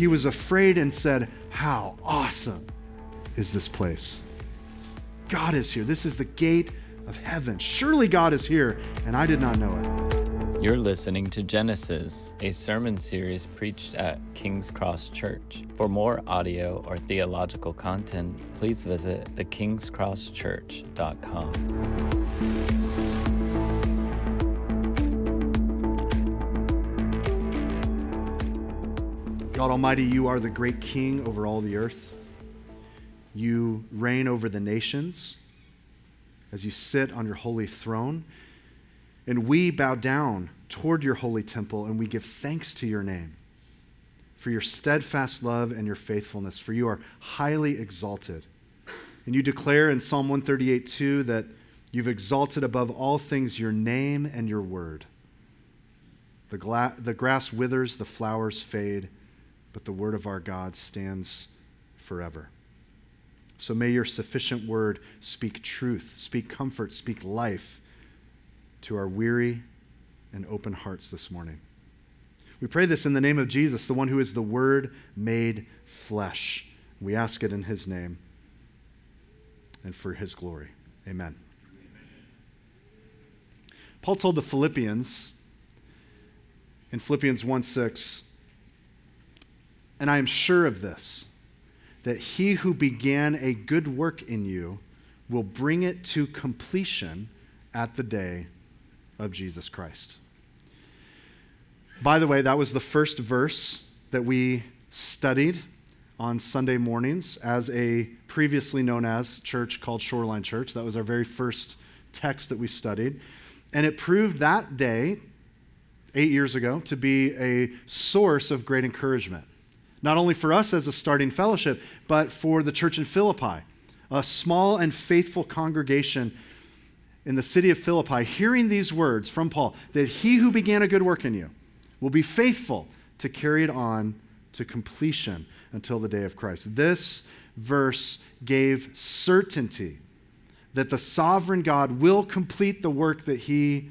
he was afraid and said, How awesome is this place? God is here. This is the gate of heaven. Surely God is here, and I did not know it. You're listening to Genesis, a sermon series preached at King's Cross Church. For more audio or theological content, please visit thekingscrosschurch.com. God Almighty, you are the great king over all the earth. You reign over the nations as you sit on your holy throne. And we bow down toward your holy temple and we give thanks to your name for your steadfast love and your faithfulness, for you are highly exalted. And you declare in Psalm 138 2 that you've exalted above all things your name and your word. The, gla- the grass withers, the flowers fade but the word of our God stands forever. So may your sufficient word speak truth, speak comfort, speak life to our weary and open hearts this morning. We pray this in the name of Jesus, the one who is the Word made flesh. We ask it in His name and for His glory. Amen. Paul told the Philippians in Philippians 1 6, and I am sure of this, that he who began a good work in you will bring it to completion at the day of Jesus Christ. By the way, that was the first verse that we studied on Sunday mornings as a previously known as church called Shoreline Church. That was our very first text that we studied. And it proved that day, eight years ago, to be a source of great encouragement not only for us as a starting fellowship, but for the church in Philippi, a small and faithful congregation in the city of Philippi, hearing these words from Paul that he who began a good work in you will be faithful to carry it on to completion until the day of Christ. This verse gave certainty that the sovereign God will complete the work that he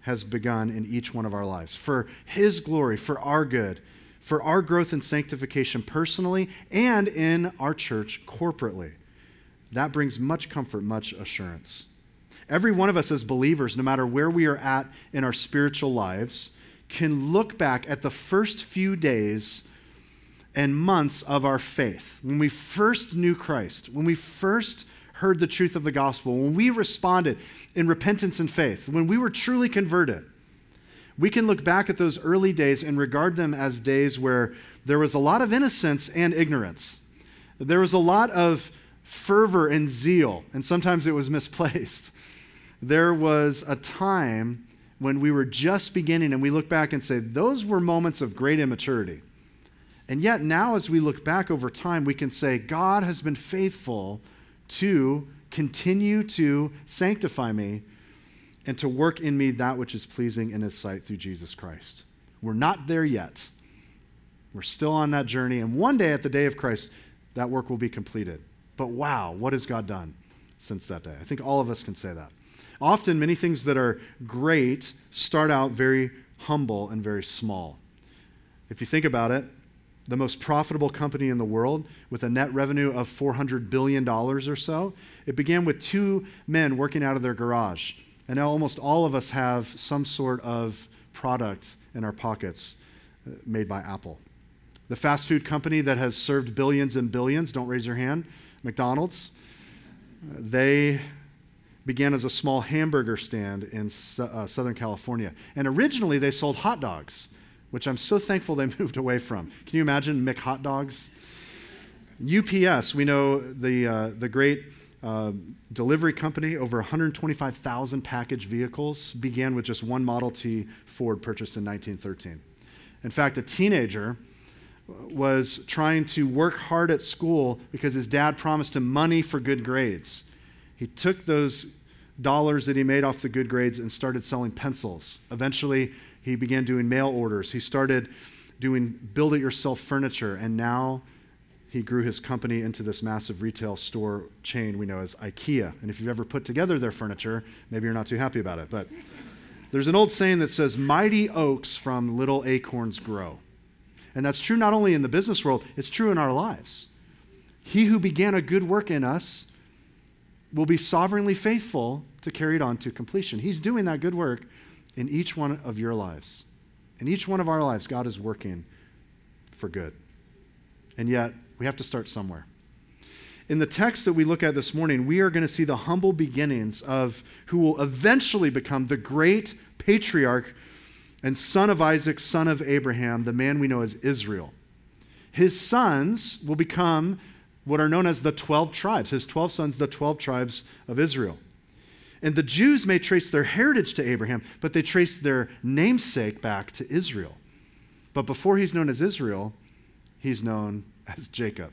has begun in each one of our lives for his glory, for our good for our growth and sanctification personally and in our church corporately. That brings much comfort, much assurance. Every one of us as believers, no matter where we are at in our spiritual lives, can look back at the first few days and months of our faith. When we first knew Christ, when we first heard the truth of the gospel, when we responded in repentance and faith, when we were truly converted we can look back at those early days and regard them as days where there was a lot of innocence and ignorance. There was a lot of fervor and zeal, and sometimes it was misplaced. There was a time when we were just beginning, and we look back and say, those were moments of great immaturity. And yet, now as we look back over time, we can say, God has been faithful to continue to sanctify me and to work in me that which is pleasing in his sight through Jesus Christ. We're not there yet. We're still on that journey, and one day at the day of Christ, that work will be completed. But wow, what has God done since that day? I think all of us can say that. Often, many things that are great start out very humble and very small. If you think about it, the most profitable company in the world with a net revenue of $400 billion or so, it began with two men working out of their garage and now almost all of us have some sort of product in our pockets uh, made by Apple. The fast food company that has served billions and billions, don't raise your hand, McDonald's, uh, they began as a small hamburger stand in uh, Southern California. And originally they sold hot dogs, which I'm so thankful they moved away from. Can you imagine Mc Hot Dogs? UPS, we know the, uh, the great uh, delivery company, over 125,000 package vehicles, began with just one Model T Ford purchased in 1913. In fact, a teenager was trying to work hard at school because his dad promised him money for good grades. He took those dollars that he made off the good grades and started selling pencils. Eventually, he began doing mail orders. He started doing build it yourself furniture, and now he grew his company into this massive retail store chain we know as IKEA. And if you've ever put together their furniture, maybe you're not too happy about it. But there's an old saying that says, Mighty oaks from little acorns grow. And that's true not only in the business world, it's true in our lives. He who began a good work in us will be sovereignly faithful to carry it on to completion. He's doing that good work in each one of your lives. In each one of our lives, God is working for good. And yet, we have to start somewhere. In the text that we look at this morning, we are going to see the humble beginnings of who will eventually become the great patriarch and son of Isaac, son of Abraham, the man we know as Israel. His sons will become what are known as the 12 tribes. His 12 sons, the 12 tribes of Israel. And the Jews may trace their heritage to Abraham, but they trace their namesake back to Israel. But before he's known as Israel, he's known as Jacob.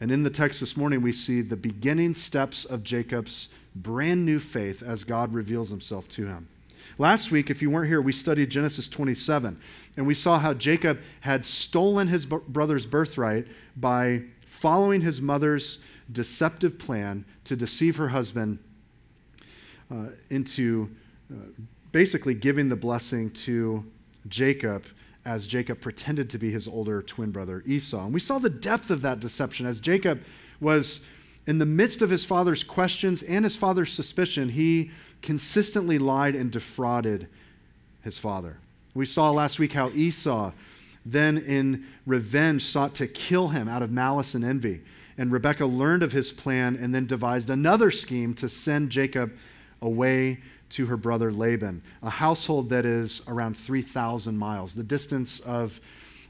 And in the text this morning, we see the beginning steps of Jacob's brand new faith as God reveals himself to him. Last week, if you weren't here, we studied Genesis 27, and we saw how Jacob had stolen his brother's birthright by following his mother's deceptive plan to deceive her husband uh, into uh, basically giving the blessing to Jacob as Jacob pretended to be his older twin brother Esau. And we saw the depth of that deception as Jacob was in the midst of his father's questions and his father's suspicion, he consistently lied and defrauded his father. We saw last week how Esau then, in revenge, sought to kill him out of malice and envy. And Rebekah learned of his plan and then devised another scheme to send Jacob away to her brother Laban, a household that is around 3,000 miles, the distance of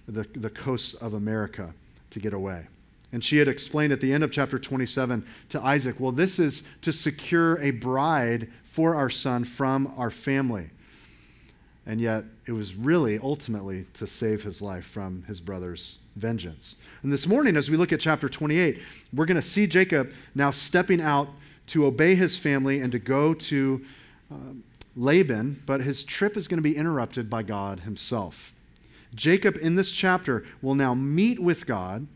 the, the coasts of America to get away. And she had explained at the end of chapter 27 to Isaac, well, this is to secure a bride for our son from our family. And yet, it was really ultimately to save his life from his brother's vengeance. And this morning, as we look at chapter 28, we're going to see Jacob now stepping out to obey his family and to go to Laban, but his trip is going to be interrupted by God himself. Jacob, in this chapter, will now meet with God,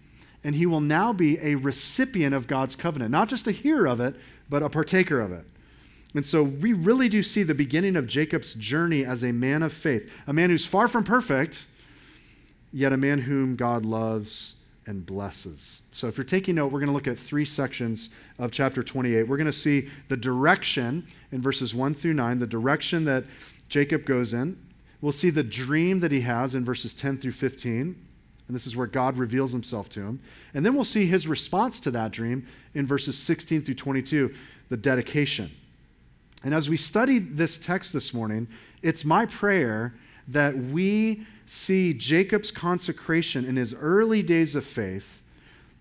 and he will now be a recipient of God's covenant, not just a hearer of it, but a partaker of it. And so we really do see the beginning of Jacob's journey as a man of faith, a man who's far from perfect, yet a man whom God loves and blesses. So if you're taking note, we're going to look at three sections of chapter 28. We're going to see the direction in verses 1 through 9, the direction that Jacob goes in. We'll see the dream that he has in verses 10 through 15. And this is where God reveals himself to him. And then we'll see his response to that dream in verses 16 through 22, the dedication. And as we study this text this morning, it's my prayer that we see Jacob's consecration in his early days of faith,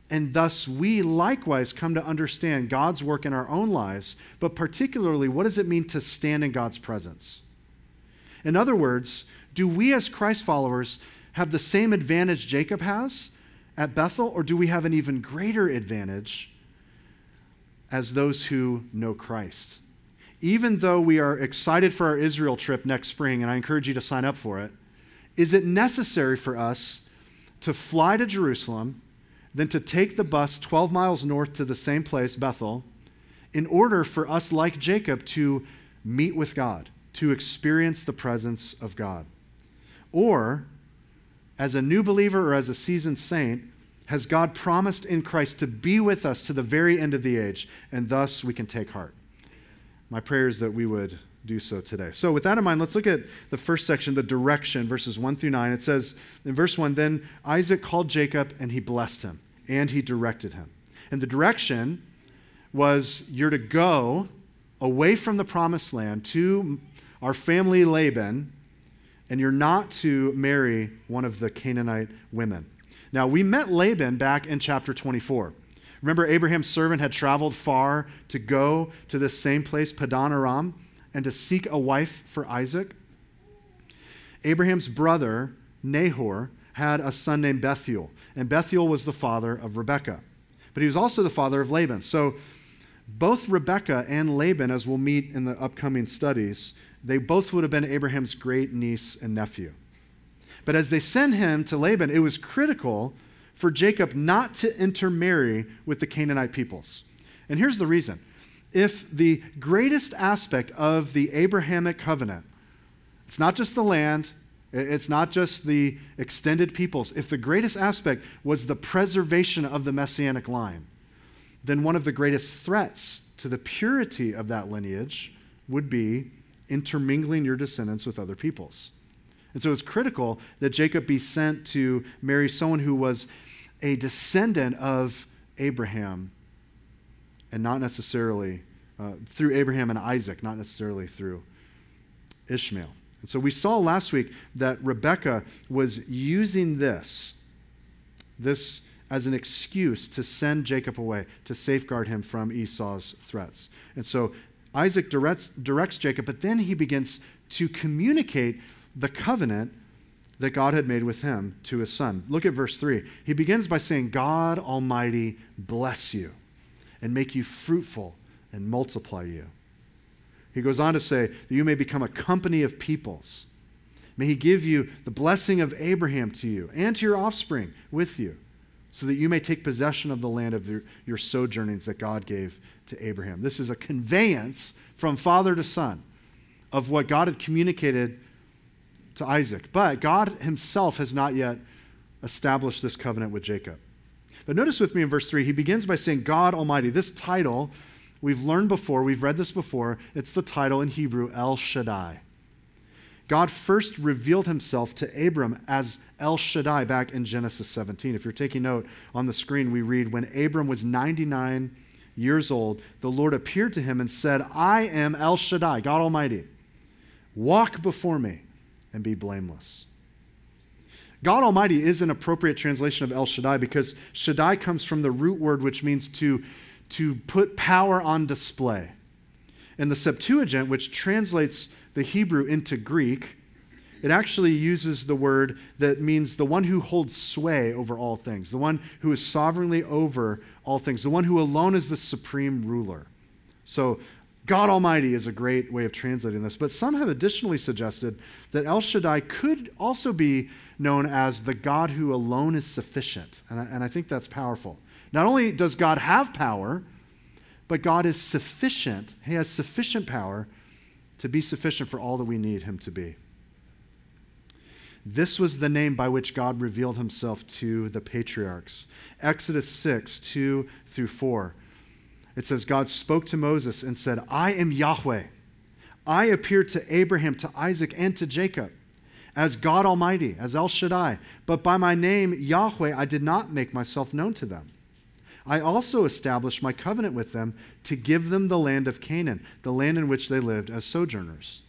and thus we likewise come to understand God's work in our own lives, but particularly, what does it mean to stand in God's presence? In other words, do we as Christ followers have the same advantage Jacob has at Bethel, or do we have an even greater advantage as those who know Christ? even though we are excited for our Israel trip next spring, and I encourage you to sign up for it, is it necessary for us to fly to Jerusalem, then to take the bus 12 miles north to the same place, Bethel, in order for us, like Jacob, to meet with God, to experience the presence of God? Or, as a new believer or as a seasoned saint, has God promised in Christ to be with us to the very end of the age, and thus we can take heart? My prayer is that we would do so today. So, with that in mind, let's look at the first section, the direction, verses 1 through 9. It says in verse 1 Then Isaac called Jacob, and he blessed him, and he directed him. And the direction was you're to go away from the promised land to our family Laban, and you're not to marry one of the Canaanite women. Now, we met Laban back in chapter 24. Remember, Abraham's servant had traveled far to go to this same place, Padan Aram, and to seek a wife for Isaac. Abraham's brother, Nahor, had a son named Bethuel, and Bethuel was the father of Rebekah. But he was also the father of Laban. So both Rebekah and Laban, as we'll meet in the upcoming studies, they both would have been Abraham's great niece and nephew. But as they sent him to Laban, it was critical for Jacob not to intermarry with the Canaanite peoples. And here's the reason if the greatest aspect of the Abrahamic covenant, it's not just the land, It's not just the extended peoples. If the greatest aspect was the preservation of the messianic line, then one of the greatest threats to the purity of that lineage would be intermingling your descendants with other peoples. And so it's critical that Jacob be sent to marry someone who was a descendant of Abraham and not necessarily uh, through Abraham and Isaac, not necessarily through Ishmael. And so we saw last week that Rebekah was using this, this as an excuse to send Jacob away, to safeguard him from Esau's threats. And so Isaac directs, directs Jacob, but then he begins to communicate the covenant that God had made with him to his son. Look at verse 3. He begins by saying, God Almighty bless you and make you fruitful and multiply you. He goes on to say that you may become a company of peoples. May he give you the blessing of Abraham to you and to your offspring with you, so that you may take possession of the land of your, your sojournings that God gave to Abraham. This is a conveyance from father to son of what God had communicated to Isaac. But God himself has not yet established this covenant with Jacob. But notice with me in verse 3, he begins by saying, God Almighty. This title We've learned before, we've read this before. It's the title in Hebrew, El Shaddai. God first revealed himself to Abram as El Shaddai back in Genesis 17. If you're taking note on the screen, we read, When Abram was 99 years old, the Lord appeared to him and said, I am El Shaddai, God Almighty. Walk before me and be blameless. God Almighty is an appropriate translation of El Shaddai because Shaddai comes from the root word which means to to put power on display. And the Septuagint, which translates the Hebrew into Greek, it actually uses the word that means the one who holds sway over all things, the one who is sovereignly over all things, the one who alone is the supreme ruler. So, God Almighty is a great way of translating this, but some have additionally suggested that El Shaddai could also be known as the God who alone is sufficient. And I, and I think that's powerful. Not only does God have power, but God is sufficient. He has sufficient power to be sufficient for all that we need Him to be. This was the name by which God revealed Himself to the patriarchs. Exodus 6, 2 through 4. It says, God spoke to Moses and said, I am Yahweh. I appeared to Abraham, to Isaac, and to Jacob as God Almighty, as El Shaddai. But by my name, Yahweh, I did not make myself known to them. I also established my covenant with them to give them the land of Canaan, the land in which they lived as sojourners.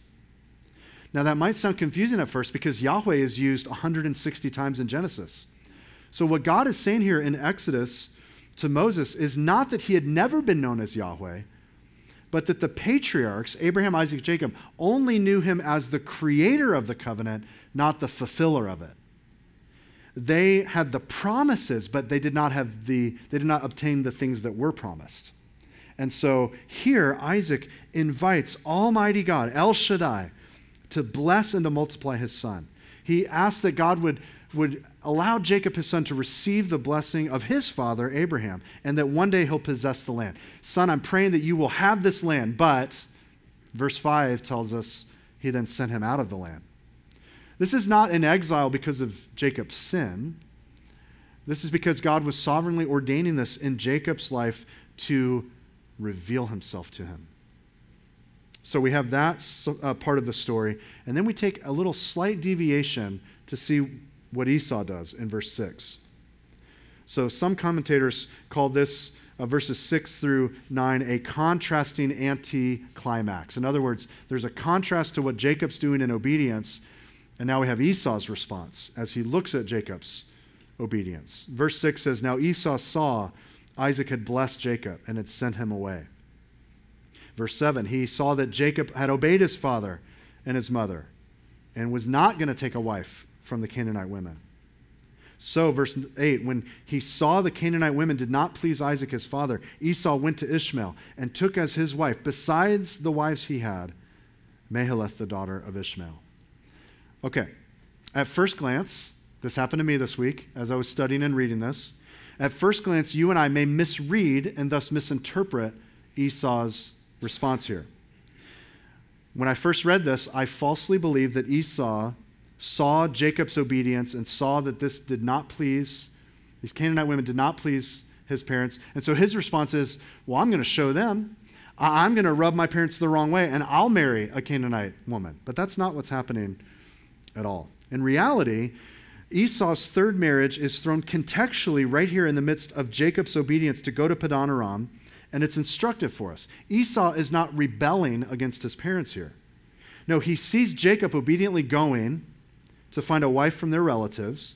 Now, that might sound confusing at first because Yahweh is used 160 times in Genesis. So, what God is saying here in Exodus to Moses is not that he had never been known as Yahweh, but that the patriarchs, Abraham, Isaac, Jacob, only knew him as the creator of the covenant, not the fulfiller of it they had the promises, but they did not have the, they did not obtain the things that were promised. And so here, Isaac invites Almighty God, El Shaddai, to bless and to multiply his son. He asks that God would, would allow Jacob, his son, to receive the blessing of his father, Abraham, and that one day he'll possess the land. Son, I'm praying that you will have this land, but verse 5 tells us he then sent him out of the land. This is not an exile because of Jacob's sin. This is because God was sovereignly ordaining this in Jacob's life to reveal himself to him. So we have that uh, part of the story. And then we take a little slight deviation to see what Esau does in verse 6. So some commentators call this uh, verses 6 through 9 a contrasting anti climax. In other words, there's a contrast to what Jacob's doing in obedience and now we have Esau's response as he looks at Jacob's obedience. Verse 6 says Now Esau saw Isaac had blessed Jacob and had sent him away. Verse 7 He saw that Jacob had obeyed his father and his mother and was not going to take a wife from the Canaanite women. So, verse 8, when he saw the Canaanite women did not please Isaac his father, Esau went to Ishmael and took as his wife, besides the wives he had, Mahalath, the daughter of Ishmael. Okay. At first glance, this happened to me this week as I was studying and reading this. At first glance, you and I may misread and thus misinterpret Esau's response here. When I first read this, I falsely believed that Esau saw Jacob's obedience and saw that this did not please, these Canaanite women did not please his parents. And so his response is, Well, I'm going to show them. I'm going to rub my parents the wrong way and I'll marry a Canaanite woman. But that's not what's happening at all. In reality, Esau's third marriage is thrown contextually right here in the midst of Jacob's obedience to go to Padan Aram, and it's instructive for us. Esau is not rebelling against his parents here. No, he sees Jacob obediently going to find a wife from their relatives,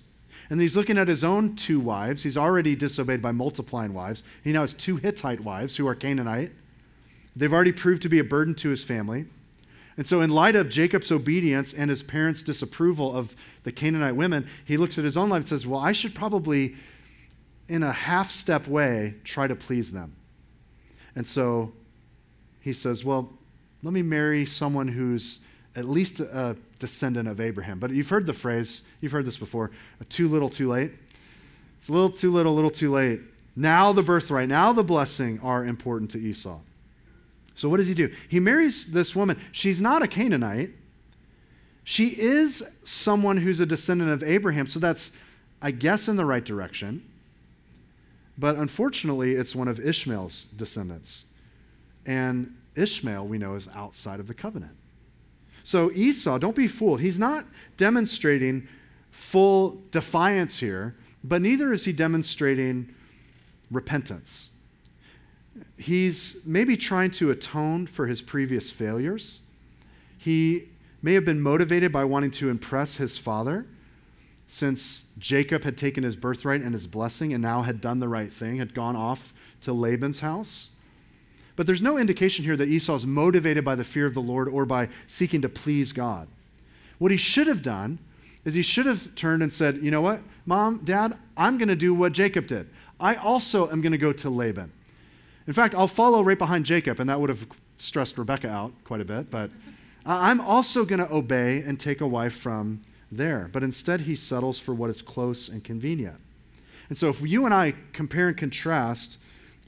and he's looking at his own two wives. He's already disobeyed by multiplying wives. He now has two Hittite wives who are Canaanite. They've already proved to be a burden to his family. And so, in light of Jacob's obedience and his parents' disapproval of the Canaanite women, he looks at his own life and says, Well, I should probably, in a half step way, try to please them. And so he says, Well, let me marry someone who's at least a descendant of Abraham. But you've heard the phrase, you've heard this before too little, too late. It's a little too little, a little too late. Now the birthright, now the blessing are important to Esau. So what does he do? He marries this woman. She's not a Canaanite. She is someone who's a descendant of Abraham, so that's, I guess, in the right direction. But unfortunately, it's one of Ishmael's descendants. And Ishmael, we know, is outside of the covenant. So Esau, don't be fooled. He's not demonstrating full defiance here, but neither is he demonstrating repentance he's maybe trying to atone for his previous failures. He may have been motivated by wanting to impress his father, since Jacob had taken his birthright and his blessing and now had done the right thing, had gone off to Laban's house. But there's no indication here that Esau is motivated by the fear of the Lord or by seeking to please God. What he should have done is he should have turned and said, You know what, mom, dad, I'm going to do what Jacob did. I also am going to go to Laban. In fact, I'll follow right behind Jacob, and that would have stressed Rebecca out quite a bit, but I'm also going to obey and take a wife from there. But instead, he settles for what is close and convenient. And so, if you and I compare and contrast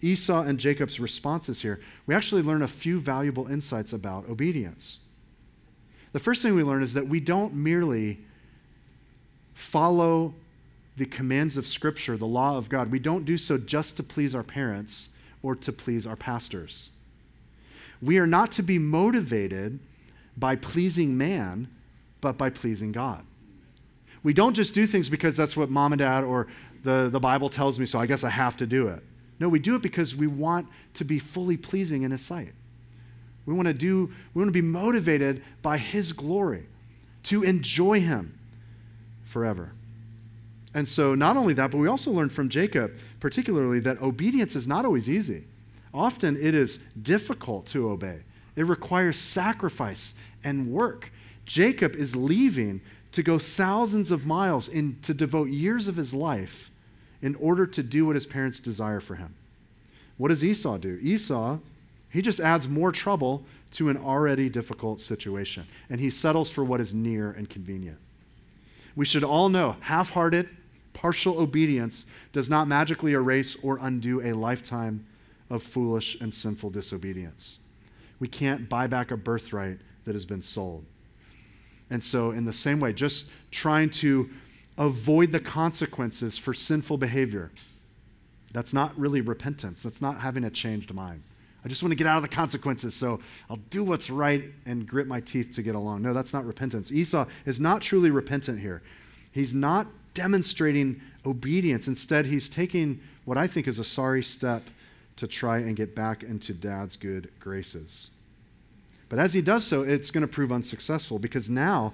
Esau and Jacob's responses here, we actually learn a few valuable insights about obedience. The first thing we learn is that we don't merely follow the commands of Scripture, the law of God. We don't do so just to please our parents or to please our pastors. We are not to be motivated by pleasing man, but by pleasing God. We don't just do things because that's what mom and dad or the, the Bible tells me, so I guess I have to do it. No, we do it because we want to be fully pleasing in His sight. We want to do, we want to be motivated by His glory, to enjoy Him forever. And so, not only that, but we also learn from Jacob, particularly, that obedience is not always easy. Often it is difficult to obey, it requires sacrifice and work. Jacob is leaving to go thousands of miles and to devote years of his life in order to do what his parents desire for him. What does Esau do? Esau, he just adds more trouble to an already difficult situation, and he settles for what is near and convenient. We should all know half hearted, partial obedience does not magically erase or undo a lifetime of foolish and sinful disobedience. We can't buy back a birthright that has been sold. And so, in the same way, just trying to avoid the consequences for sinful behavior, that's not really repentance. That's not having a changed mind. I just want to get out of the consequences, so I'll do what's right and grit my teeth to get along. No, that's not repentance. Esau is not truly repentant here. He's not demonstrating obedience. Instead, he's taking what I think is a sorry step to try and get back into dad's good graces. But as he does so, it's going to prove unsuccessful because now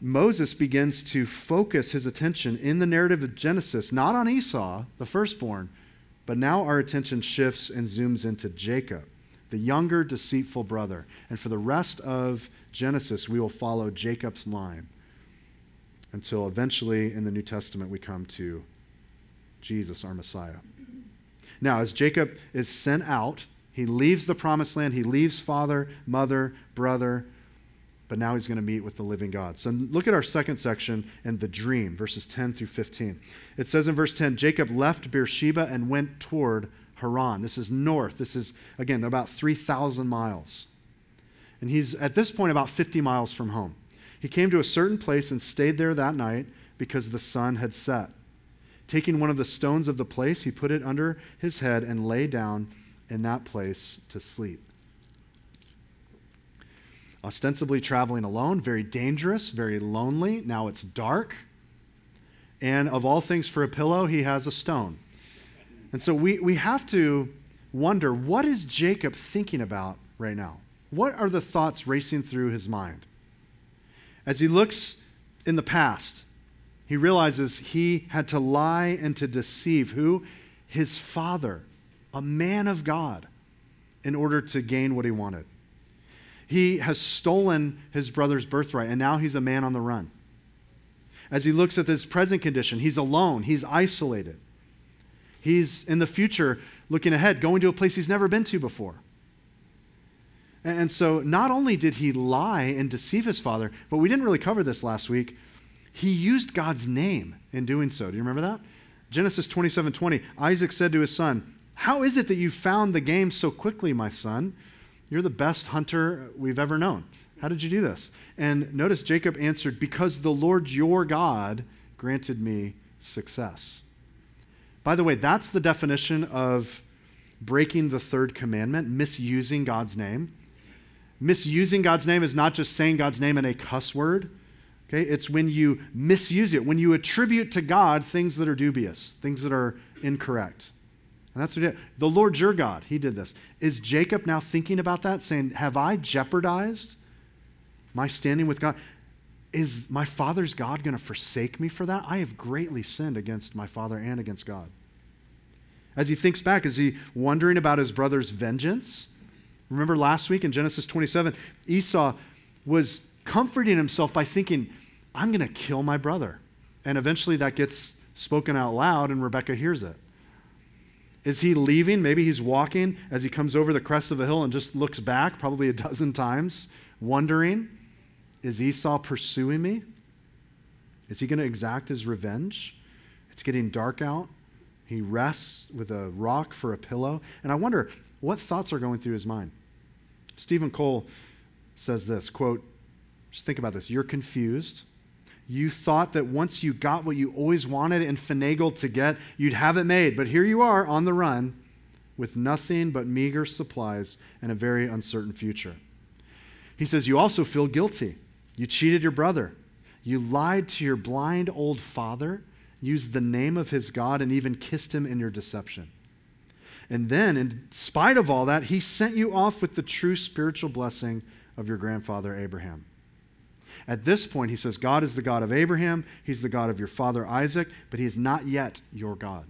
Moses begins to focus his attention in the narrative of Genesis, not on Esau, the firstborn, but now our attention shifts and zooms into Jacob, the younger, deceitful brother. And for the rest of Genesis, we will follow Jacob's line until eventually in the New Testament we come to Jesus, our Messiah. Now, as Jacob is sent out, he leaves the promised land, he leaves father, mother, brother, but now he's going to meet with the living God. So look at our second section and the dream, verses 10 through 15. It says in verse 10 Jacob left Beersheba and went toward Haran. This is north. This is, again, about 3,000 miles. And he's at this point about 50 miles from home. He came to a certain place and stayed there that night because the sun had set. Taking one of the stones of the place, he put it under his head and lay down in that place to sleep. Ostensibly traveling alone, very dangerous, very lonely. Now it's dark. And of all things for a pillow, he has a stone. And so we, we have to wonder what is Jacob thinking about right now? What are the thoughts racing through his mind? As he looks in the past, he realizes he had to lie and to deceive who? His father, a man of God, in order to gain what he wanted. He has stolen his brother's birthright, and now he's a man on the run. As he looks at his present condition, he's alone, he's isolated. He's in the future looking ahead, going to a place he's never been to before. And so, not only did he lie and deceive his father, but we didn't really cover this last week. He used God's name in doing so. Do you remember that? Genesis 27 20. Isaac said to his son, How is it that you found the game so quickly, my son? You're the best hunter we've ever known. How did you do this? And notice Jacob answered, Because the Lord your God granted me success. By the way, that's the definition of breaking the third commandment, misusing God's name. Misusing God's name is not just saying God's name in a cuss word. Okay? It's when you misuse it, when you attribute to God things that are dubious, things that are incorrect. And that's what. The Lord your God, he did this. Is Jacob now thinking about that, saying, Have I jeopardized my standing with God? Is my father's God going to forsake me for that? I have greatly sinned against my father and against God. As he thinks back, is he wondering about his brother's vengeance? Remember last week in Genesis 27, Esau was comforting himself by thinking, I'm going to kill my brother. And eventually that gets spoken out loud, and Rebecca hears it. Is he leaving? Maybe he's walking as he comes over the crest of a hill and just looks back, probably a dozen times, wondering, Is Esau pursuing me? Is he going to exact his revenge? It's getting dark out. He rests with a rock for a pillow. And I wonder what thoughts are going through his mind. Steven Cole says this quote, just think about this. You're confused. You thought that once you got what you always wanted and finagled to get, you'd have it made. But here you are on the run with nothing but meager supplies and a very uncertain future. He says, You also feel guilty. You cheated your brother. You lied to your blind old father used the name of his God, and even kissed him in your deception. And then, in spite of all that, he sent you off with the true spiritual blessing of your grandfather Abraham. At this point, he says, God is the God of Abraham, he's the God of your father Isaac, but he is not yet your God.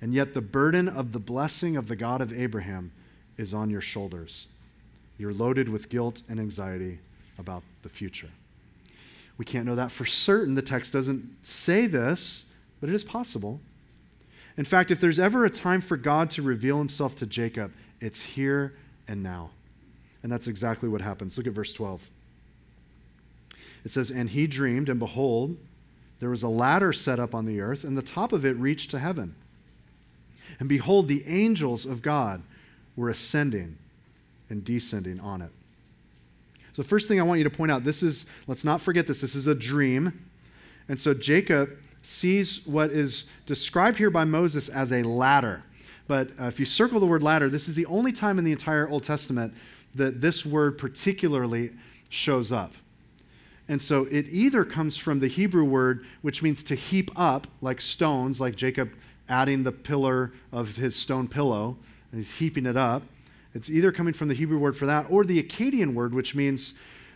And yet, the burden of the blessing of the God of Abraham is on your shoulders. You're loaded with guilt and anxiety about the future. We can't know that for certain. The text doesn't say this, but it is possible. In fact, if there's ever a time for God to reveal himself to Jacob, it's here and now. And that's exactly what happens. Look at verse 12. It says, And he dreamed, and behold, there was a ladder set up on the earth, and the top of it reached to heaven. And behold, the angels of God were ascending and descending on it. So, first thing I want you to point out this is, let's not forget this, this is a dream. And so Jacob sees what is described here by Moses as a ladder. But uh, if you circle the word ladder, this is the only time in the entire Old Testament that this word particularly shows up. And so it either comes from the Hebrew word, which means to heap up, like stones, like Jacob adding the pillar of his stone pillow, and he's heaping it up. It's either coming from the Hebrew word for that or the Akkadian word, which means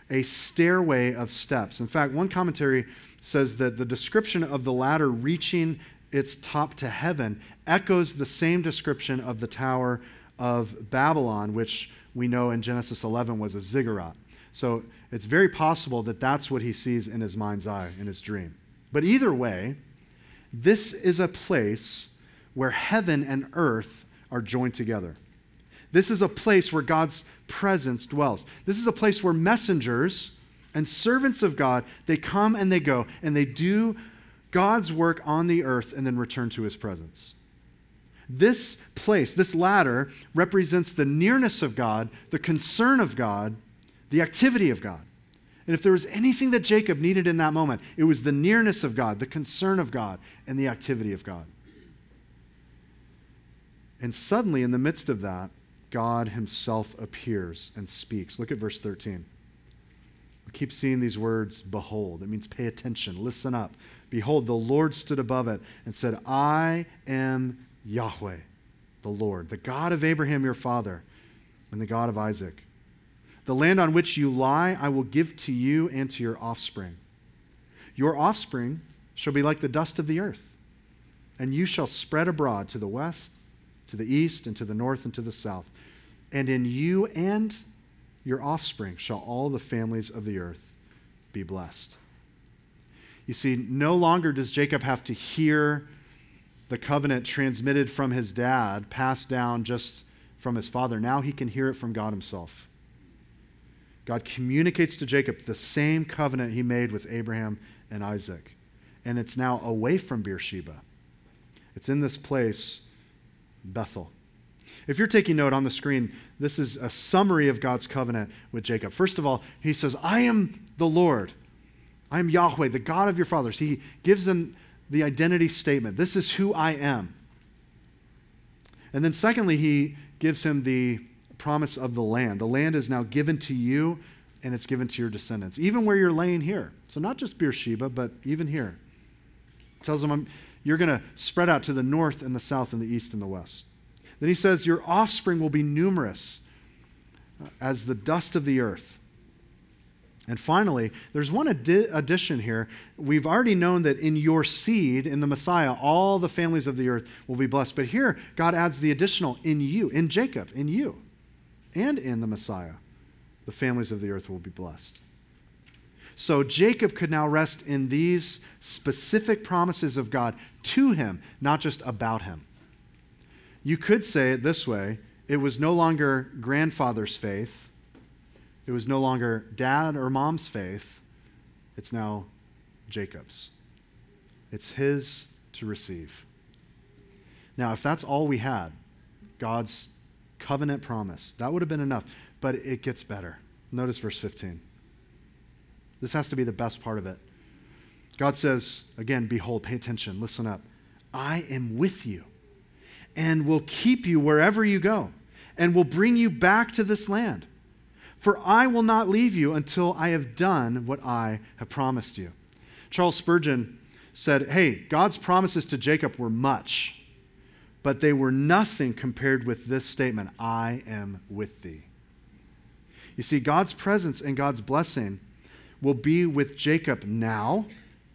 a stairway of steps. In fact, one commentary says that the description of the ladder reaching its top to heaven echoes the same description of the Tower of Babylon, which we know in Genesis 11 was a ziggurat. So it's very possible that that's what he sees in his mind's eye, in his dream. But either way, this is a place where heaven and earth are joined together. This is a place where God's presence dwells. This is a place where messengers and servants of God, they come and they go and they do God's work on the earth and then return to his presence. This place, this ladder, represents the nearness of God, the concern of God, the activity of God. And if there was anything that Jacob needed in that moment, it was the nearness of God, the concern of God, and the activity of God. And suddenly, in the midst of that, God himself appears and speaks. Look at verse 13. We keep seeing these words, behold. It means pay attention, listen up. Behold, the Lord stood above it and said, I am Yahweh, the Lord, the God of Abraham your father, and the God of Isaac. The land on which you lie, I will give to you and to your offspring. Your offspring shall be like the dust of the earth, and you shall spread abroad to the west, to the east, and to the north, and to the south. And in you and your offspring shall all the families of the earth be blessed. You see, no longer does Jacob have to hear the covenant transmitted from his dad, passed down just from his father. Now he can hear it from God himself. God communicates to Jacob the same covenant he made with Abraham and Isaac. And it's now away from Beersheba. It's in this place, Bethel. If you're taking note on the screen, this is a summary of God's covenant with Jacob. First of all, he says, I am the Lord. I am Yahweh, the God of your fathers. He gives them the identity statement. This is who I am. And then, secondly, he gives him the promise of the land. The land is now given to you and it's given to your descendants, even where you're laying here. So, not just Beersheba, but even here. tells him, You're going to spread out to the north and the south and the east and the west. Then he says, Your offspring will be numerous as the dust of the earth. And finally, there's one addi- addition here. We've already known that in your seed, in the Messiah, all the families of the earth will be blessed. But here, God adds the additional in you, in Jacob, in you, and in the Messiah, the families of the earth will be blessed. So Jacob could now rest in these specific promises of God to him, not just about him. You could say it this way it was no longer grandfather's faith it was no longer dad or mom's faith, it's now Jacob's. It's his to receive. Now, if that's all we had, God's covenant promise, that would have been enough. But it gets better. Notice verse 15. This has to be the best part of it. God says, again, behold, pay attention, listen up. I am with you and will keep you wherever you go and will bring you back to this land. For I will not leave you until I have done what I have promised you. Charles Spurgeon said, Hey, God's promises to Jacob were much, but they were nothing compared with this statement I am with thee. You see, God's presence and God's blessing will be with Jacob now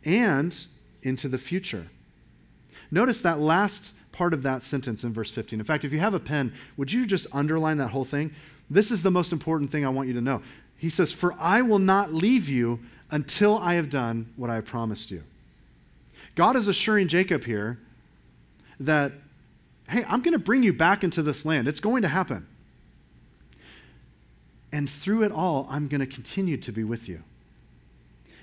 and into the future. Notice that last part of that sentence in verse 15. In fact, if you have a pen, would you just underline that whole thing? This is the most important thing I want you to know. He says, For I will not leave you until I have done what I have promised you. God is assuring Jacob here that, hey, I'm going to bring you back into this land. It's going to happen. And through it all, I'm going to continue to be with you.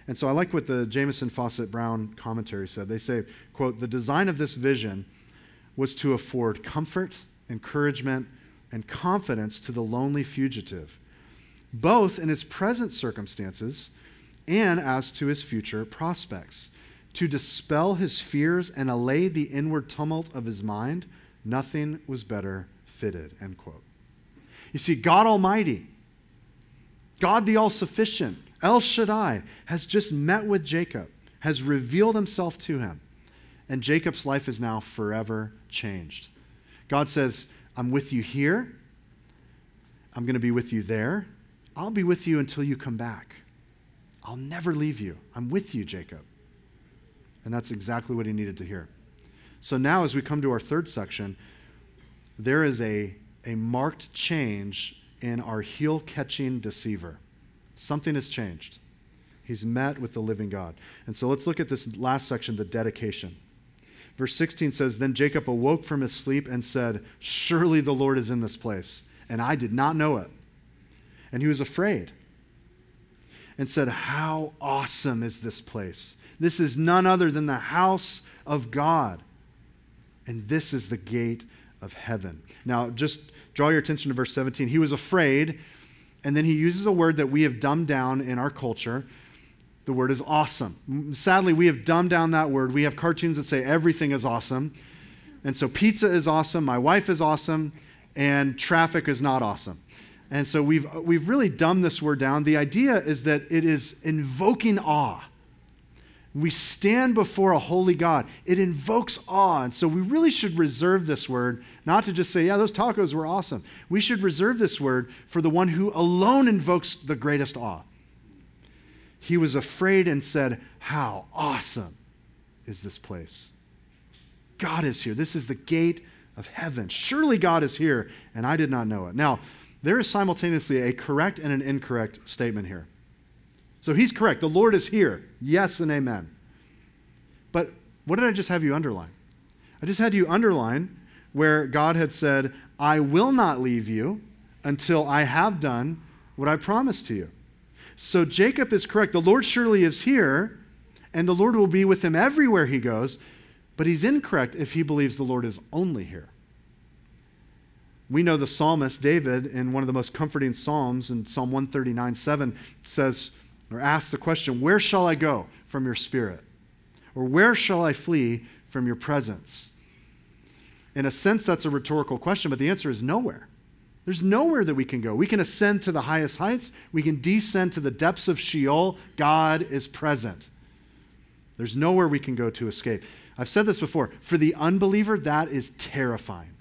And so I like what the Jamieson Fausset Brown commentary said. They say, quote, the design of this vision was to afford comfort, encouragement, and confidence to the lonely fugitive, both in his present circumstances and as to his future prospects. To dispel his fears and allay the inward tumult of his mind, nothing was better fitted. End quote. You see, God Almighty, God the All Sufficient, El Shaddai, has just met with Jacob, has revealed himself to him, and Jacob's life is now forever changed. God says, I'm with you here. I'm going to be with you there. I'll be with you until you come back. I'll never leave you. I'm with you, Jacob. And that's exactly what he needed to hear. So now, as we come to our third section, there is a, a marked change in our heel catching deceiver. Something has changed. He's met with the living God. And so let's look at this last section, the dedication. Verse 16 says Then Jacob awoke from his sleep and said, Surely the Lord is in this place, and I did not know it. And he was afraid and said, How awesome is this place! This is none other than the house of God, and this is the gate of heaven. Now, just draw your attention to verse 17. He was afraid and then he uses a word that we have dumbed down in our culture. The word is awesome. Sadly, we have dumbed down that word. We have cartoons that say everything is awesome. And so pizza is awesome, my wife is awesome, and traffic is not awesome. And so we've, we've really dumbed this word down. The idea is that it is invoking awe. We stand before a holy God. It invokes awe. And so we really should reserve this word, not to just say, yeah, those tacos were awesome. We should reserve this word for the one who alone invokes the greatest awe. He was afraid and said, How awesome is this place? God is here. This is the gate of heaven. Surely God is here, and I did not know it. Now, there is simultaneously a correct and an incorrect statement here. So he's correct. The Lord is here. Yes and amen. But what did I just have you underline? I just had you underline where God had said, I will not leave you until I have done what I promised to you. So Jacob is correct. The Lord surely is here, and the Lord will be with him everywhere he goes, but he's incorrect if he believes the Lord is only here. We know the psalmist David, in one of the most comforting psalms, in Psalm 139 7, says, or asks the question, Where shall I go from your spirit? Or where shall I flee from your presence? In a sense, that's a rhetorical question, but the answer is nowhere. There's nowhere that we can go. We can ascend to the highest heights, we can descend to the depths of Sheol. God is present. There's nowhere we can go to escape. I've said this before. For the unbeliever, that is terrifying.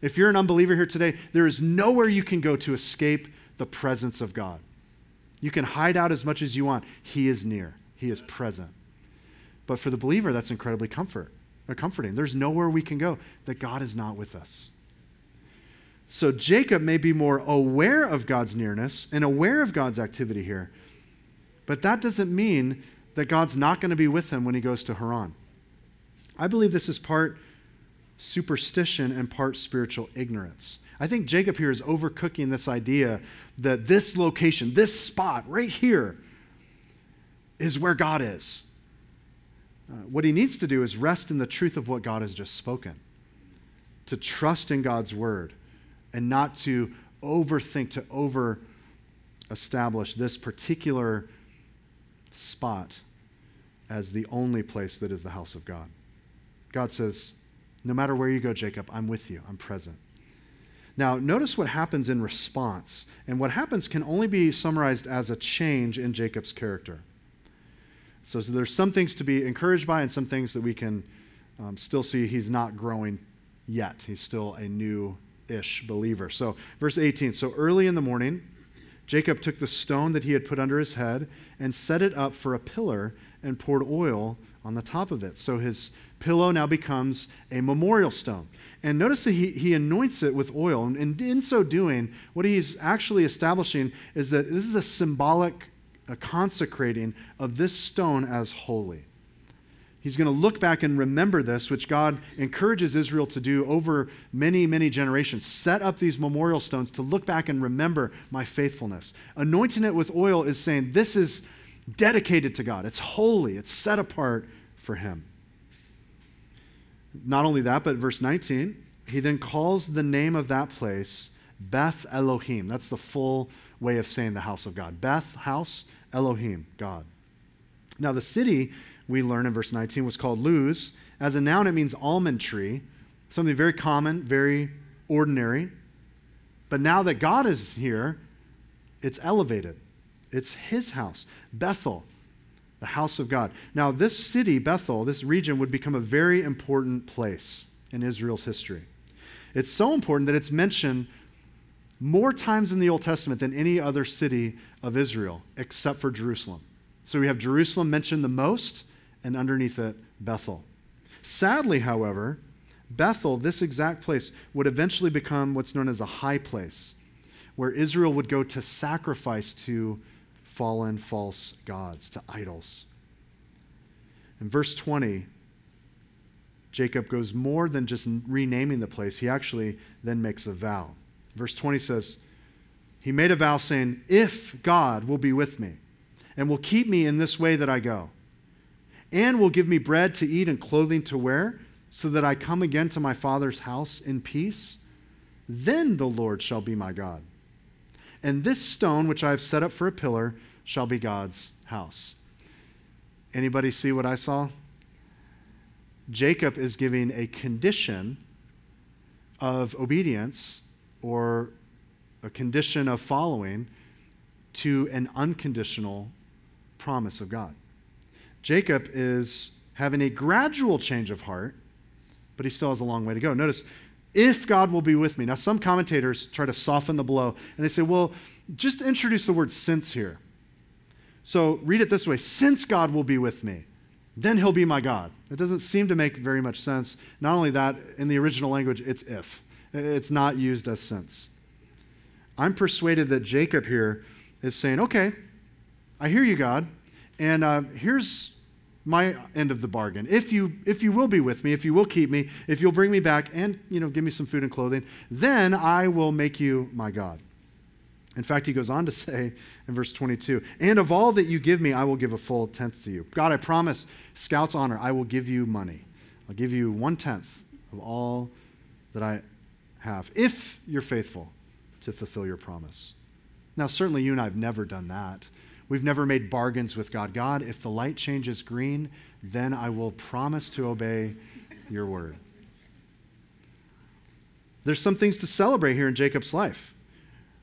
If you're an unbeliever here today, there is nowhere you can go to escape the presence of God. You can hide out as much as you want. He is near, He is present. But for the believer, that's incredibly comfort, uh, comforting. There's nowhere we can go that God is not with us. So Jacob may be more aware of God's nearness and aware of God's activity here, but that doesn't mean that God's not going to be with him when he goes to Haran. I believe this is part superstition and part spiritual ignorance. I think Jacob here is overcooking this idea that this location, this spot right here, is where God is. Uh, what he needs to do is rest in the truth of what God has just spoken, to trust in God's word, and not to overthink, to over establish this particular spot as the only place that is the house of God. God says, No matter where you go, Jacob, I'm with you, I'm present. Now, notice what happens in response. And what happens can only be summarized as a change in Jacob's character. So, so there's some things to be encouraged by and some things that we can um, still see he's not growing yet. He's still a new ish believer. So, verse 18 So early in the morning, Jacob took the stone that he had put under his head and set it up for a pillar and poured oil on the top of it. So his pillow now becomes a memorial stone. And notice that he, he anoints it with oil. And, and in so doing, what he's actually establishing is that this is a symbolic a consecrating of this stone as holy. He's going to look back and remember this, which God encourages Israel to do over many, many generations. Set up these memorial stones to look back and remember my faithfulness. Anointing it with oil is saying, This is dedicated to God. It's holy, it's set apart for Him. Not only that, but verse 19, he then calls the name of that place Beth Elohim. That's the full way of saying the house of God. Beth, house, Elohim, God. Now, the city, we learn in verse 19, was called Luz. As a noun, it means almond tree, something very common, very ordinary. But now that God is here, it's elevated. It's his house. Bethel, the house of God. Now, this city, Bethel, this region, would become a very important place in Israel's history. It's so important that it's mentioned more times in the Old Testament than any other city of Israel, except for Jerusalem. So we have Jerusalem mentioned the most, and underneath it, Bethel. Sadly, however, Bethel, this exact place, would eventually become what's known as a high place, where Israel would go to sacrifice to fallen false gods, to idols. In verse 20, Jacob goes more than just renaming the place, he actually then makes a vow. Verse 20 says, He made a vow saying, If God will be with me and will keep me in this way that I go, and will give me bread to eat and clothing to wear, so that I come again to my father's house in peace, then the Lord shall be my God and this stone which I have set up for a pillar shall be God's house. Anybody see what I saw? Jacob is giving a condition of obedience or a condition of following to an unconditional promise of God. Jacob is having a gradual change of heart, but he still has a long way to go. Notice, if God will be with me. Now, some commentators try to soften the blow, and they say, well, just introduce the word since here. So read it this way since God will be with me, then he'll be my God. It doesn't seem to make very much sense. Not only that, in the original language, it's if, it's not used as since. I'm persuaded that Jacob here is saying, okay, I hear you, God, and uh, here's my end of the bargain. If you, if you will be with me, if you will keep me, if you'll bring me back and, you know, give me some food and clothing, then I will make you my God. In fact, he goes on to say in verse 22 And of all that you give me, I will give a full tenth to you. God, I promise, Scout's honor, I will give you money. I'll give you one tenth of all that I have, if you're faithful to fulfill your promise. Now, certainly you and I have never done that. We've never made bargains with God. God, if the light changes green, then I will promise to obey your word. There's some things to celebrate here in Jacob's life.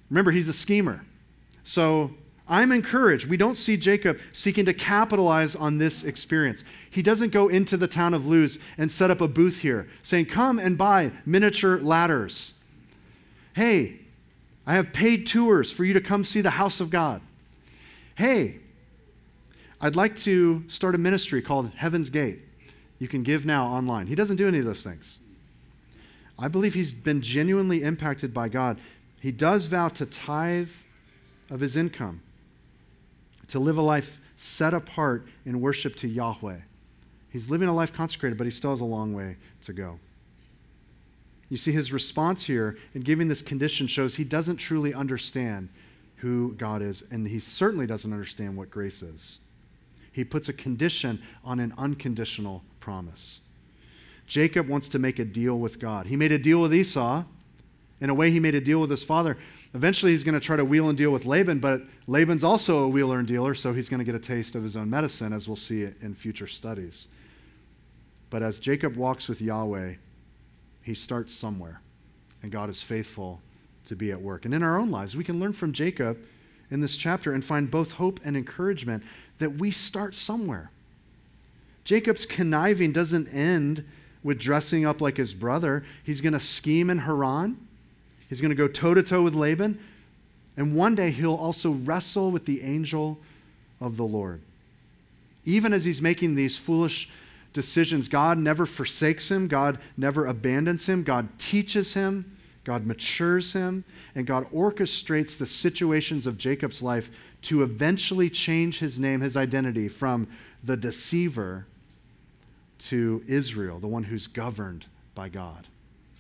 Remember, he's a schemer. So I'm encouraged. We don't see Jacob seeking to capitalize on this experience. He doesn't go into the town of Luz and set up a booth here saying, Come and buy miniature ladders. Hey, I have paid tours for you to come see the house of God hey, I'd like to start a ministry called Heaven's Gate. You can give now online. He doesn't do any of those things. I believe he's been genuinely impacted by God. He does vow to tithe of his income, to live a life set apart in worship to Yahweh. He's living a life consecrated, but he still has a long way to go. You see, his response here in giving this condition shows he doesn't truly understand who God is, and he certainly doesn't understand what grace is. He puts a condition on an unconditional promise. Jacob wants to make a deal with God. He made a deal with Esau. In a way, he made a deal with his father. Eventually, he's going to try to wheel and deal with Laban, but Laban's also a wheeler and dealer, so he's going to get a taste of his own medicine, as we'll see in future studies. But as Jacob walks with Yahweh, he starts somewhere, and God is faithful to be at work. And in our own lives, we can learn from Jacob in this chapter and find both hope and encouragement that we start somewhere. Jacob's conniving doesn't end with dressing up like his brother. He's going to scheme in Haran. He's going to go toe to toe with Laban. And one day he'll also wrestle with the angel of the Lord. Even as he's making these foolish decisions, God never forsakes him, God never abandons him, God teaches him. God matures him, and God orchestrates the situations of Jacob's life to eventually change his name, his identity, from the deceiver to Israel, the one who's governed by God,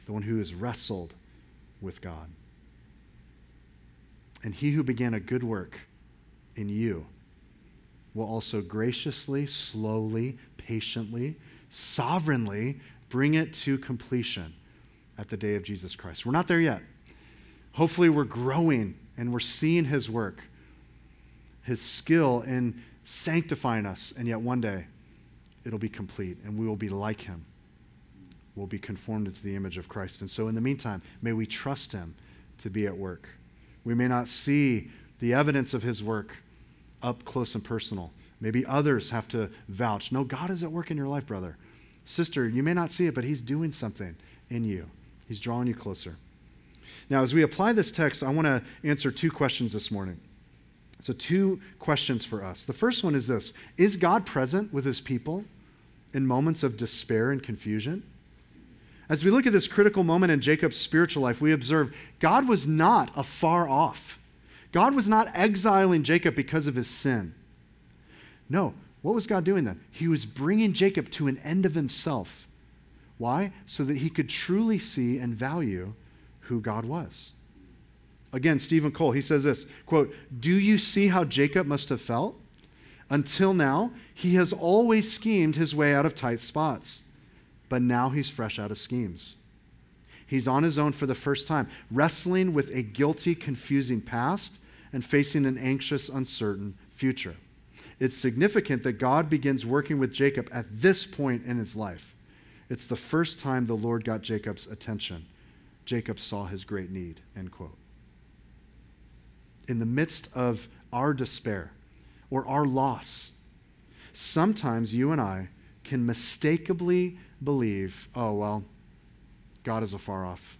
the one who has wrestled with God. And he who began a good work in you will also graciously, slowly, patiently, sovereignly bring it to completion at the day of Jesus Christ. We're not there yet. Hopefully, we're growing and we're seeing His work, His skill in sanctifying us, and yet one day it'll be complete and we will be like Him. We'll be conformed into the image of Christ. And so, in the meantime, may we trust Him to be at work. We may not see the evidence of His work up close and personal. Maybe others have to vouch. No, God is at work in your life, brother. Sister, you may not see it, but He's doing something in you. He's drawing you closer. Now, as we apply this text, I want to answer two questions this morning. So, two questions for us. The first one is this Is God present with his people in moments of despair and confusion? As we look at this critical moment in Jacob's spiritual life, we observe God was not afar off. God was not exiling Jacob because of his sin. No, what was God doing then? He was bringing Jacob to an end of himself why? So that he could truly see and value who God was. Again, Steven Cole, he says this quote, Do you see how Jacob must have felt? Until now, he has always schemed his way out of tight spots, but now he's fresh out of schemes. He's on his own for the first time, wrestling with a guilty, confusing past and facing an anxious, uncertain future. It's significant that God begins working with Jacob at this point in his life. It's the first time the Lord got Jacob's attention. Jacob saw his great need, end quote. In the midst of our despair or our loss, sometimes you and I can mistakenly believe, oh, well, God is afar off.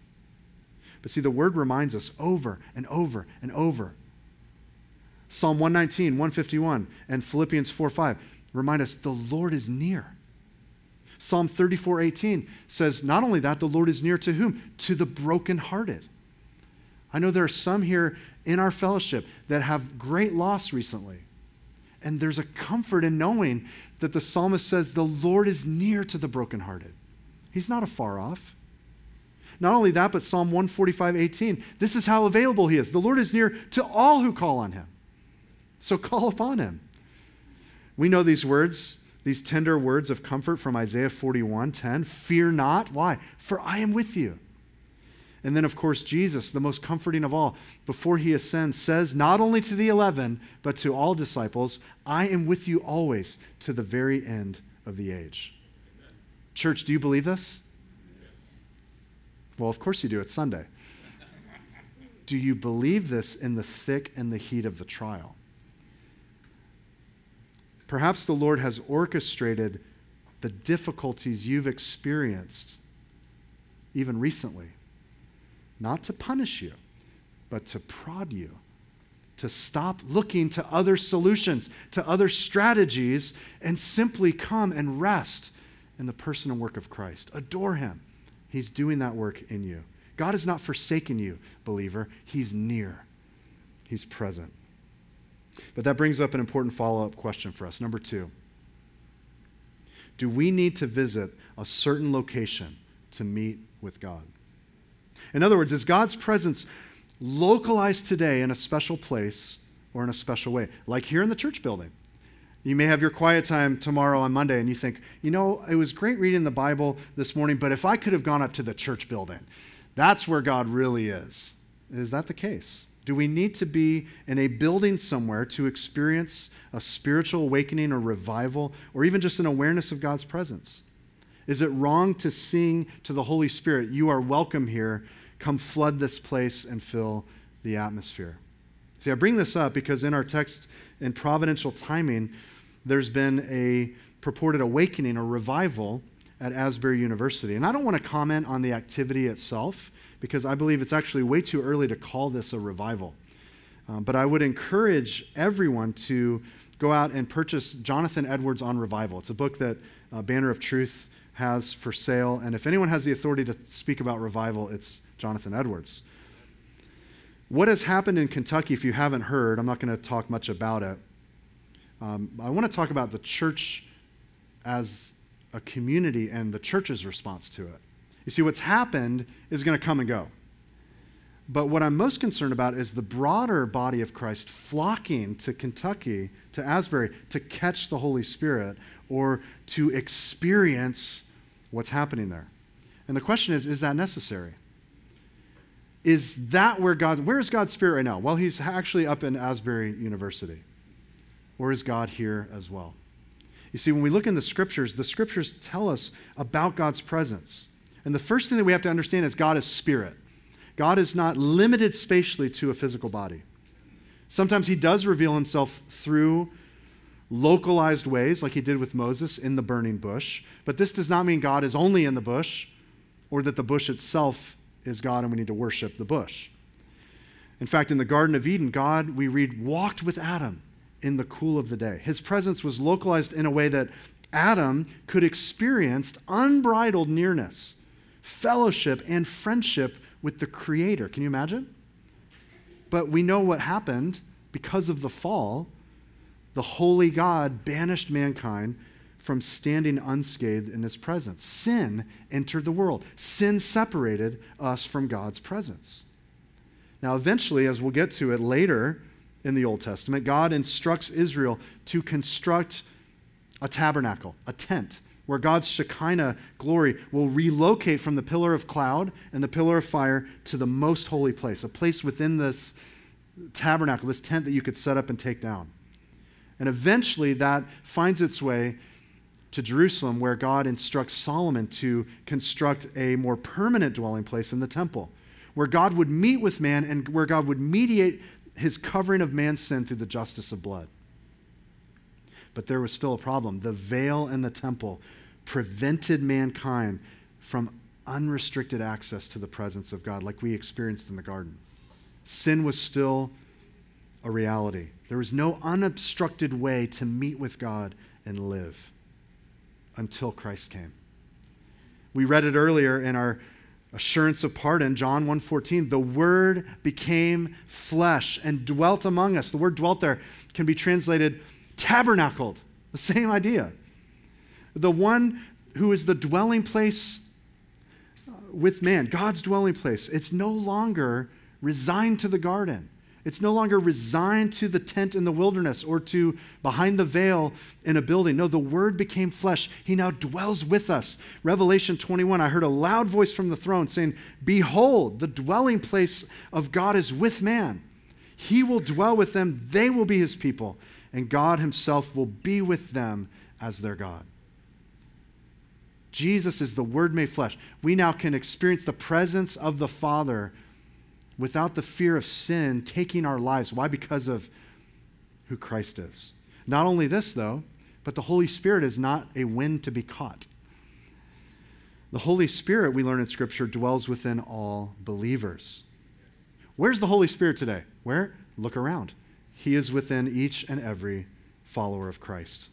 But see, the word reminds us over and over and over. Psalm 119, 151, and Philippians 4 5 remind us the Lord is near. Psalm 34, 18 says, not only that, the Lord is near to whom? To the brokenhearted. I know there are some here in our fellowship that have great loss recently. And there's a comfort in knowing that the psalmist says the Lord is near to the brokenhearted. He's not afar off. Not only that, but Psalm 145, 18. This is how available he is. The Lord is near to all who call on him. So call upon him. We know these words, these tender words of comfort from Isaiah 41, 10. Fear not. Why? For I am with you. And then, of course, Jesus, the most comforting of all, before he ascends, says not only to the eleven, but to all disciples, I am with you always to the very end of the age. Amen. Church, do you believe this? Yes. Well, of course you do. It's Sunday. do you believe this in the thick and the heat of the trial? Perhaps the Lord has orchestrated the difficulties you've experienced even recently not to punish you, but to prod you, to stop looking to other solutions, to other strategies, and simply come and rest in the person and work of Christ. Adore Him. He's doing that work in you. God has not forsaken you, believer. He's near, He's present. But that brings up an important follow up question for us. Number two Do we need to visit a certain location to meet with God? In other words, is God's presence localized today in a special place or in a special way? Like here in the church building. You may have your quiet time tomorrow on Monday and you think, you know, it was great reading the Bible this morning, but if I could have gone up to the church building, that's where God really is. Is that the case? Do we need to be in a building somewhere to experience a spiritual awakening or revival or even just an awareness of God's presence? Is it wrong to sing to the Holy Spirit, You are welcome here, Come flood this place and fill the atmosphere. See, I bring this up because in our text in providential timing, there's been a purported awakening or revival at Asbury University. And I don't want to comment on the activity itself because I believe it's actually way too early to call this a revival. Um, but I would encourage everyone to go out and purchase Jonathan Edwards on Revival. It's a book that uh, Banner of Truth has for sale. And if anyone has the authority to speak about revival, it's Jonathan Edwards. What has happened in Kentucky, if you haven't heard, I'm not going to talk much about it. Um, I want to talk about the church as a community and the church's response to it. You see, what's happened is going to come and go. But what I'm most concerned about is the broader body of Christ flocking to Kentucky, to Asbury, to catch the Holy Spirit or to experience what's happening there. And the question is is that necessary? Is that where God, where is God's Spirit right now? Well, he's actually up in Asbury University. Or is God here as well? You see, when we look in the scriptures, the scriptures tell us about God's presence. And the first thing that we have to understand is God is spirit. God is not limited spatially to a physical body. Sometimes he does reveal himself through localized ways, like he did with Moses in the burning bush. But this does not mean God is only in the bush or that the bush itself is God and we need to worship the bush. In fact, in the Garden of Eden, God, we read, walked with Adam in the cool of the day. His presence was localized in a way that Adam could experience unbridled nearness, fellowship, and friendship with the Creator. Can you imagine? But we know what happened because of the fall. The holy God banished mankind from standing unscathed in his presence. Sin entered the world, sin separated us from God's presence. Now, eventually, as we'll get to it later in the Old Testament, God instructs Israel to construct a tabernacle, a tent, where God's Shekinah glory will relocate from the pillar of cloud and the pillar of fire to the most holy place, a place within this tabernacle, this tent that you could set up and take down. And eventually that finds its way to Jerusalem, where God instructs Solomon to construct a more permanent dwelling place in the temple, where God would meet with man and where God would mediate his covering of man's sin through the justice of blood. But there was still a problem. The veil in the temple prevented mankind from unrestricted access to the presence of God, like we experienced in the garden. Sin was still a reality. There was no unobstructed way to meet with God and live until Christ came. We read it earlier in our assurance of pardon john 1.14 the word became flesh and dwelt among us the word dwelt there can be translated tabernacled the same idea the one who is the dwelling place uh, with man god's dwelling place it's no longer resigned to the garden it's no longer resigned to the tent in the wilderness or to behind the veil in a building. No, the Word became flesh. He now dwells with us. Revelation 21, I heard a loud voice from the throne saying, Behold, the dwelling place of God is with man. He will dwell with them, they will be his people, and God himself will be with them as their God. Jesus is the Word made flesh. We now can experience the presence of the Father without the fear of sin taking our lives. Why? Because of who Christ is. Not only this, though, but the Holy Spirit is not a wind to be caught. The Holy Spirit, we learn in Scripture, dwells within all believers. Where's the Holy Spirit today? Where? Look around. He is within each and every follower of Christ.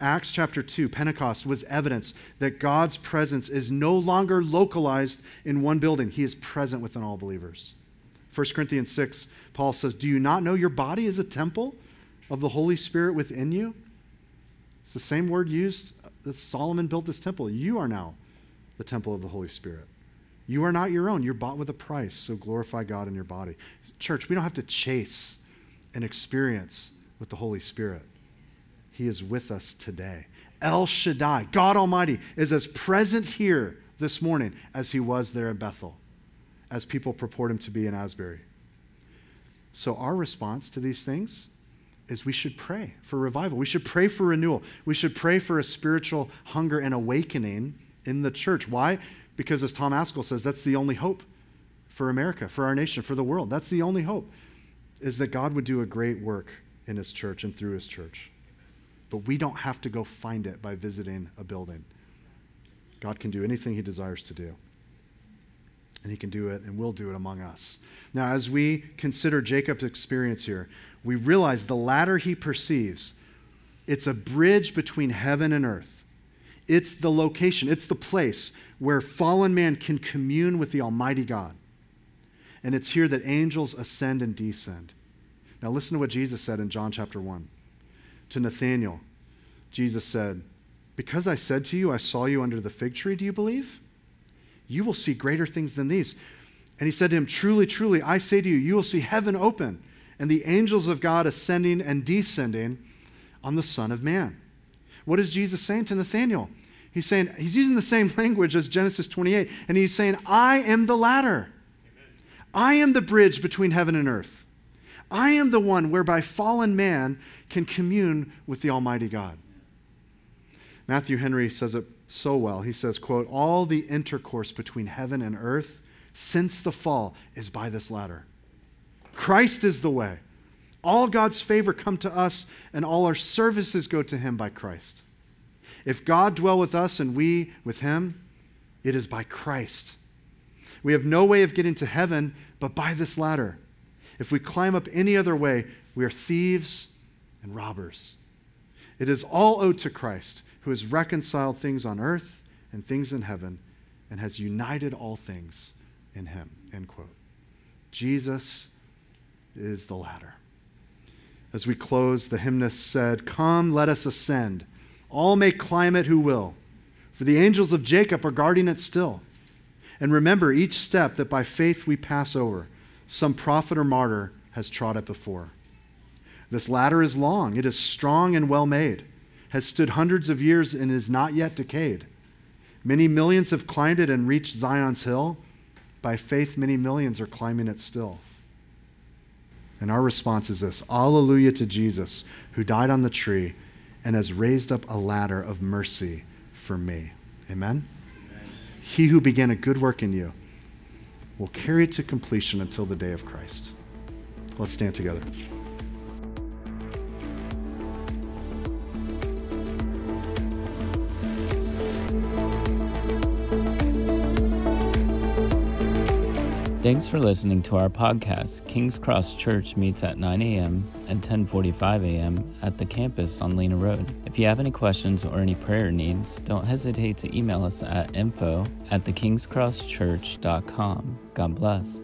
Acts chapter 2, Pentecost was evidence that God's presence is no longer localized in one building, He is present within all believers. 1 Corinthians 6, Paul says, Do you not know your body is a temple of the Holy Spirit within you? It's the same word used that Solomon built this temple. You are now the temple of the Holy Spirit. You are not your own. You're bought with a price, so glorify God in your body. Church, we don't have to chase an experience with the Holy Spirit. He is with us today. El Shaddai, God Almighty, is as present here this morning as he was there in Bethel as people purport him to be in Asbury. So, our response to these things is we should pray for revival. We should pray for renewal. We should pray for a spiritual hunger and awakening in the church. Why? Because, as Tom Ascol says, that's the only hope for America, for our nation, for the world. That's the only hope, is that God would do a great work in his church and through his church. But we don't have to go find it by visiting a building. God can do anything he desires to do and he can do it and will do it among us. Now, as we consider Jacob's experience here, we realize the ladder he perceives, it's a bridge between heaven and earth. It's the location, it's the place where fallen man can commune with the Almighty God. And it's here that angels ascend and descend. Now, listen to what Jesus said in John chapter 1. To Nathanael, Jesus said, Because I said to you, I saw you under the fig tree, do you believe? you will see greater things than these. And he said to him, Truly, truly, I say to you, you will see heaven open and the angels of God ascending and descending on the Son of Man. What is Jesus saying to Nathanael? He's saying, he's using the same language as Genesis 28, and he's saying, I am the ladder. I am the bridge between heaven and earth. I am the one whereby fallen man can commune with the Almighty God. Matthew Henry says it so well. He says, quote, all the intercourse between heaven and earth since the fall is by this ladder. Christ is the way. All God's favor come to us, and all our services go to him by Christ. If God dwell with us and we with him, it is by Christ. We have no way of getting to heaven but by this ladder. If we climb up any other way, we are thieves and robbers. It is all owed to Christ who has reconciled things on earth and things in heaven and has united all things in him. End quote. Jesus is the ladder. As we close, the hymnist said, Come, let us ascend. All may climb it who will, for the angels of Jacob are guarding it still. And remember each step that by faith we pass over, some prophet or martyr has trod it before. This ladder is long, it is strong and well made has stood hundreds of years and is not yet decayed. Many millions have climbed it and reached Zion's hill. By faith, many millions are climbing it still. And our response is this Alleluia to Jesus, who died on the tree and has raised up a ladder of mercy for me. Amen? He who began a good work in you will carry it to completion until the day of Christ. Let's stand together. Thanks for listening to our podcast. King's Cross Church meets at 9 a.m. and 10:45 a.m. at the campus on Lena Road. If you have any questions or any prayer needs, don't hesitate to email us at info at thekingscrosschurch.com. God bless.